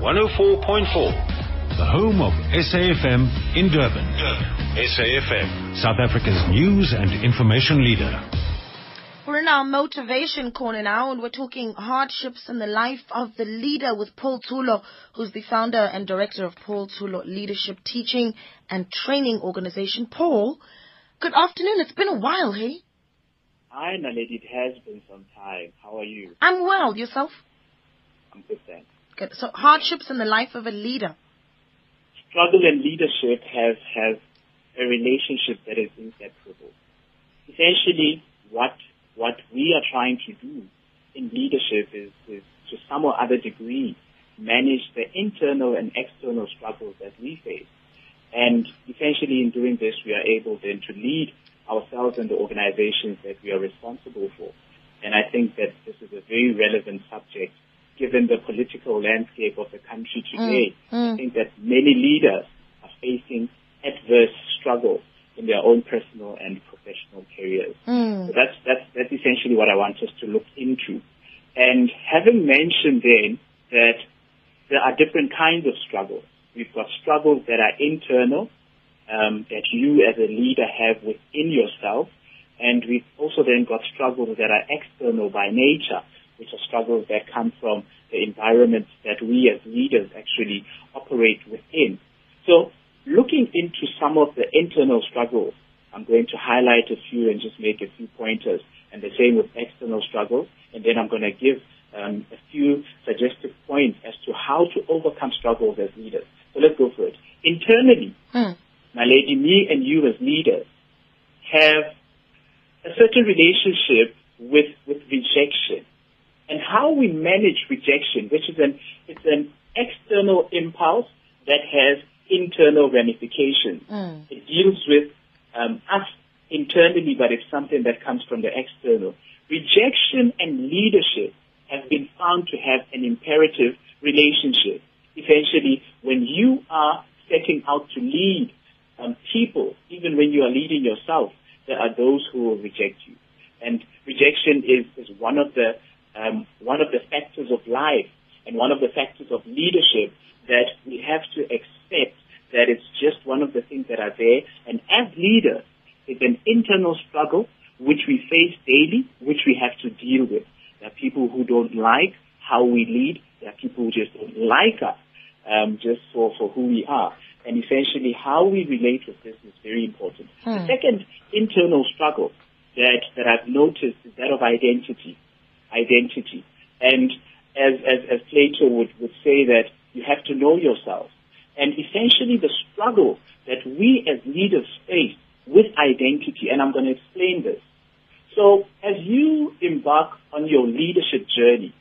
104.4, the home of SAFM in Durban. SAFM, South Africa's news and information leader. We're in our motivation corner now, and we're talking hardships in the life of the leader with Paul Tsolo, who's the founder and director of Paul Tsolo Leadership Teaching and Training Organization. Paul, good afternoon. It's been a while, hey? Hi, Naledi. It has been some time. How are you? I'm well. Yourself? I'm good, thanks. Good. So hardships in the life of a leader. Struggle and leadership have, have a relationship that is inseparable. Essentially, what, what we are trying to do in leadership is, is to some or other degree manage the internal and external struggles that we face. And essentially in doing this, we are able then to lead ourselves and the organizations that we are responsible for. And I think that this is a very relevant subject given the political landscape of the country today. Mm, mm. I think that many leaders are facing adverse struggles in their own personal and professional careers. Mm. So that's, that's, that's essentially what I want us to look into. And having mentioned then that there are different kinds of struggles. We've got struggles that are internal, um, that you as a leader have within yourself. And we've also then got struggles that are external by nature, which are struggles that come from the environment that we as leaders actually operate within. So looking into some of the internal struggles, I'm going to highlight a few and just make a few pointers. And the same with external struggles. And then I'm going to give um, a few suggestive points as to how to overcome struggles as leaders. So let's go for it. Internally, Hmm. my lady, me and you as leaders have a certain relationship with, with rejection and how we manage rejection, which is an, it's an external impulse that has internal ramifications. Mm. It deals with um, us internally, but it's something that comes from the external. Rejection and leadership have been found to have an imperative relationship. Essentially, when you are setting out to lead um, people, even when you are leading yourself, there are those who will reject you. And rejection is, is one of the um, one of the factors of life and one of the factors of leadership that we have to accept that it's just one of the things that are there. And as leaders, it's an internal struggle which we face daily, which we have to deal with. There are people who don't like how we lead. There are people who just don't like us um, just for, for who we are. And essentially, how we relate with this is very important. The Hmm. second internal struggle that, that I've noticed is that of identity. Identity. And as, as, as Plato would, would say that you have to know yourself. And essentially the struggle that we as leaders face with identity, and I'm going to explain this. So as you embark on your leadership journey,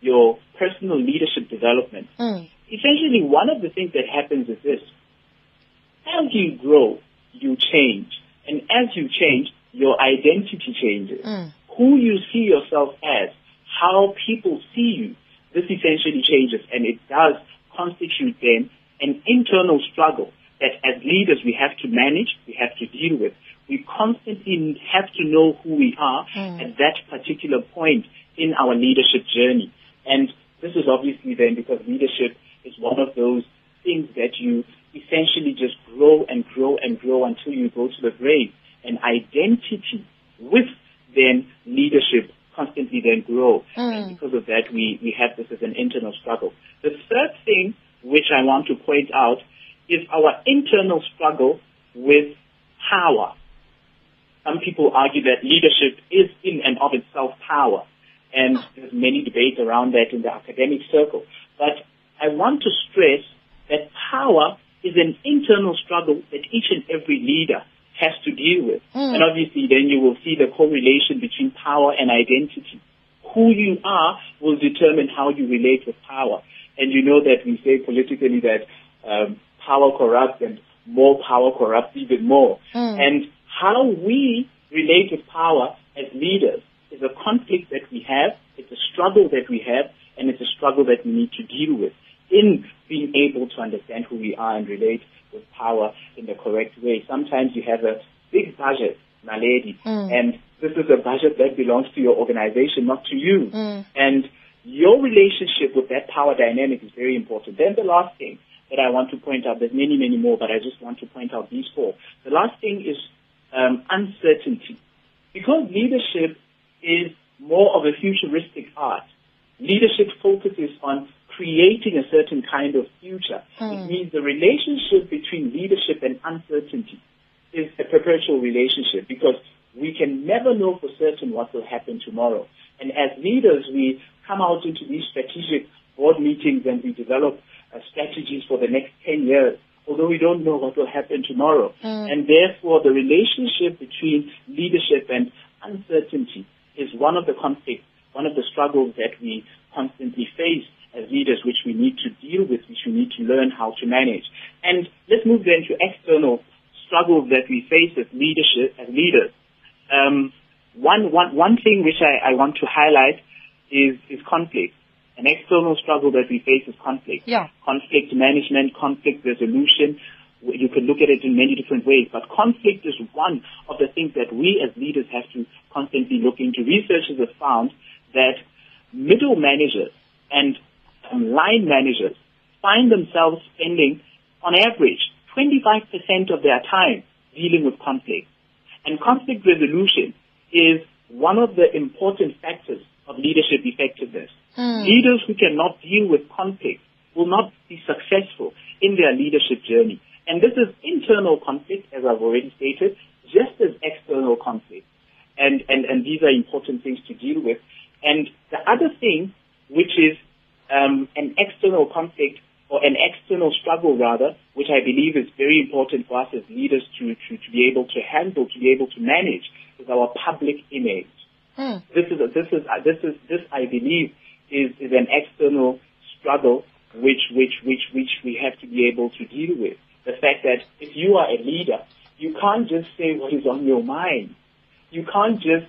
your personal leadership development, Mm. essentially one of the things that happens is this. As you grow, you change. And as you change, your identity changes. Mm. Who you see yourself as, how people see you, this essentially changes and it does constitute then an internal struggle that as leaders we have to manage, we have to deal with. We constantly have to know who we are Mm. at that particular point in our leadership journey. And this is obviously then because leadership is one of those things that you essentially just grow and grow and grow until you go to the grave. And identity with then leadership constantly then grow. Mm. And because of that, we, we have this as an internal struggle. The third thing which I want to point out is our internal struggle with power. Some people argue that leadership is in and of itself power. And there's many debates around that in the academic circle. But I want to stress that power is an internal struggle that each and every leader has to deal with. Mm. And obviously then you will see the correlation between power and identity. Who you are will determine how you relate with power. And you know that we say politically that um, power corrupts and more power corrupts even more. Mm. And how we relate with power as leaders is a conflict that we have, it's a struggle that we have, and it's a struggle that we need to deal with in being able to understand who we are and relate with power in the correct way. Sometimes you have a big budget, my lady, Mm. and this is a budget that belongs to your organization, not to you. Mm. And your relationship with that power dynamic is very important. Then the last thing that I want to point out, there's many, many more, but I just want to point out these four. The last thing is um, uncertainty. Because leadership is more of a futuristic art, leadership focuses on creating a certain kind of future. Mm. It means the relationship between leadership and uncertainty is a perpetual relationship because we can never know for certain what will happen tomorrow. And as leaders, we come out into these strategic board meetings and we develop uh, strategies for the next 10 years, although we don't know what will happen tomorrow. Mm. And therefore, the relationship between leadership and uncertainty is one of the conflicts, one of the struggles that we constantly face as leaders, which we need to deal with, which we need to learn how to manage. And let's move then to external struggles that we face as leadership, as leaders. Um, one, one, one thing which I, I want to highlight is, is conflict. An external struggle that we face is conflict. Yeah. Conflict management, conflict resolution. You can look at it in many different ways, but conflict is one of the things that we as leaders have to constantly look into. Researchers have found that middle managers and um, line managers find themselves spending, on average, 25% of their time dealing with conflict. And conflict resolution is one of the important factors of leadership effectiveness. Mm. Leaders who cannot deal with conflict will not be successful in their leadership journey. And this is internal conflict, as I've already stated, just as external conflict. And, and, and these are important things to deal with. And the other thing, which is um, an external conflict or an external struggle rather, which I believe is very important for us as leaders to, to, to be able to handle, to be able to manage, is our public image. Hmm. This is this is this is this I believe is, is an external struggle which which which which we have to be able to deal with. The fact that if you are a leader, you can't just say what is on your mind. You can't just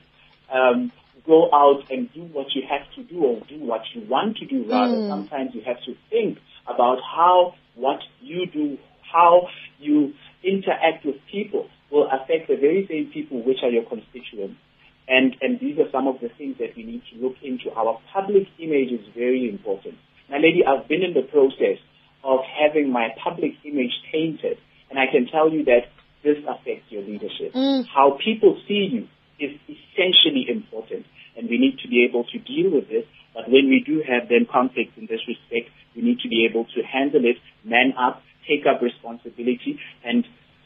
um, go out and do what you have to do or do what you want to do. Rather, mm. sometimes you have to think about how what you do, how you interact with people will affect the very same people which are your constituents. And, and these are some of the things that we need to look into. Our public image is very important. Now, lady, I've been in the process of having my public image tainted, and I can tell you that this affects your leadership. Mm. How people see you is essentially important, and we need to be able to deal with this. But when we do have then conflicts in this respect, we need to be able to handle it, man up, take up responsibility, and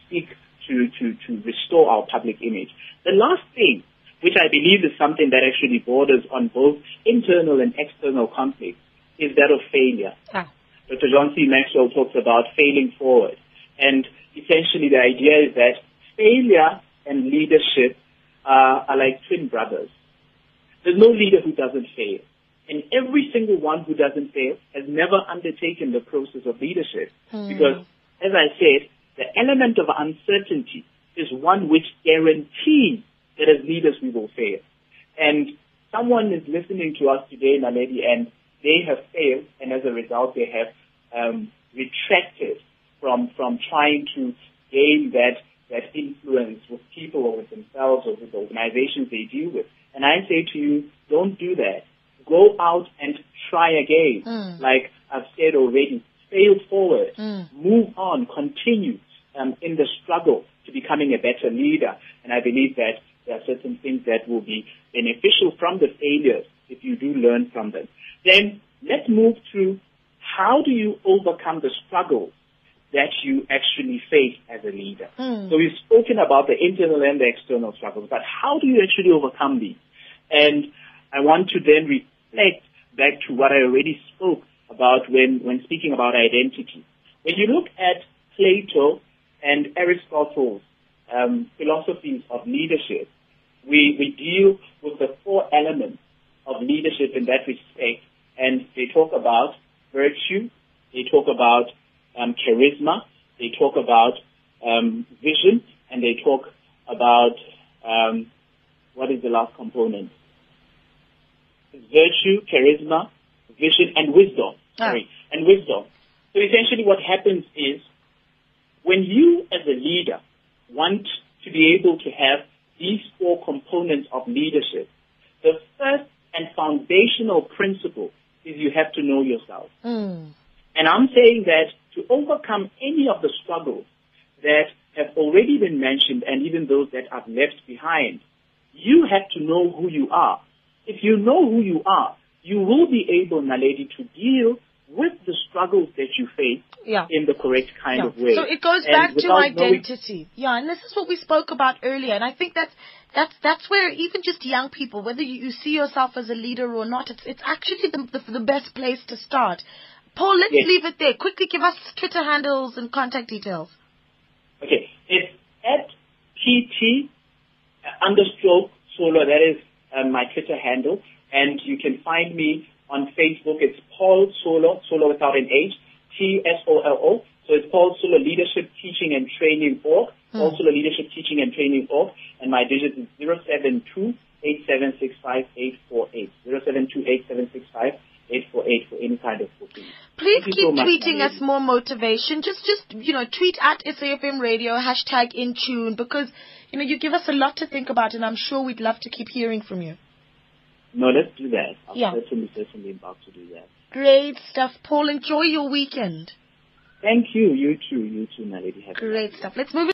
seek to, to, to restore our public image. The last thing, which I believe is something that actually borders on both internal and external conflict, is that of failure. Ah. Dr. John C. Maxwell talks about failing forward. And essentially the idea is that failure and leadership uh, are like twin brothers. There's no leader who doesn't fail. And every single one who doesn't fail has never undertaken the process of leadership. Mm. Because, as I said, the element of uncertainty is one which guarantees that as leaders we will fail. And someone is listening to us today, Naledi, and they have failed, and as a result, they have um, retracted from from trying to gain that that influence with people or with themselves or with the organizations they deal with. And I say to you, don't do that go out and try again. Mm. Like I've said already, fail forward, mm. move on, continue um, in the struggle to becoming a better leader. And I believe that there are certain things that will be beneficial from the failures if you do learn from them. Then let's move to how do you overcome the struggles that you actually face as a leader. Mm. So we've spoken about the internal and the external struggles, but how do you actually overcome these? And I want to then reflect back to what I already spoke about when, when speaking about identity. When you look at Plato and Aristotle's um, philosophies of leadership, we, we deal with the four elements of leadership in that respect, and they talk about virtue, they talk about um, charisma, they talk about um, vision, and they talk about um, what is the last component? virtue, charisma, vision, and wisdom. Ah. Sorry, and wisdom. So essentially what happens is when you as a leader want to be able to have these four components of leadership, the first and foundational principle is you have to know yourself. Mm. And I'm saying that to overcome any of the struggles that have already been mentioned and even those that are left behind, you have to know who you are. If you know who you are, you will be able, Naledi, to deal with the struggles that you face Yeah. in the correct kind Yeah. of way. So it goes And back to identity. Yeah, and this is what we spoke about earlier. And I think that's that's that's where even just young people, whether you, you see yourself as a leader or not, it's it's actually the the, the best place to start. Paul, let's Yes. leave it there. Quickly give us Twitter handles and contact details. Okay, it's at PT understroke solo. That is um, my Twitter handle, and you can find me on Facebook. It's Paul Tsolo, Tsolo without an H, T S O L O. So it's Paul Tsolo Leadership Teaching and Training Org. Paul Tsolo Leadership Teaching and Training Org, and my digit is zero seven two eight seven six five eight four eight zero seven two eight seven six five eight four eight for any kind of booking. Please Thank keep so tweeting us more motivation. Just, just you know, tweet at SAFM Radio hashtag in tune because you know you give us a lot to think about, and I'm sure we'd love to keep hearing from you. No, let's do that. I'll Yeah. certainly, certainly about to do that. Great stuff, Paul. Enjoy your weekend. Thank you. You too. You too. Have a Great stuff. Let's move.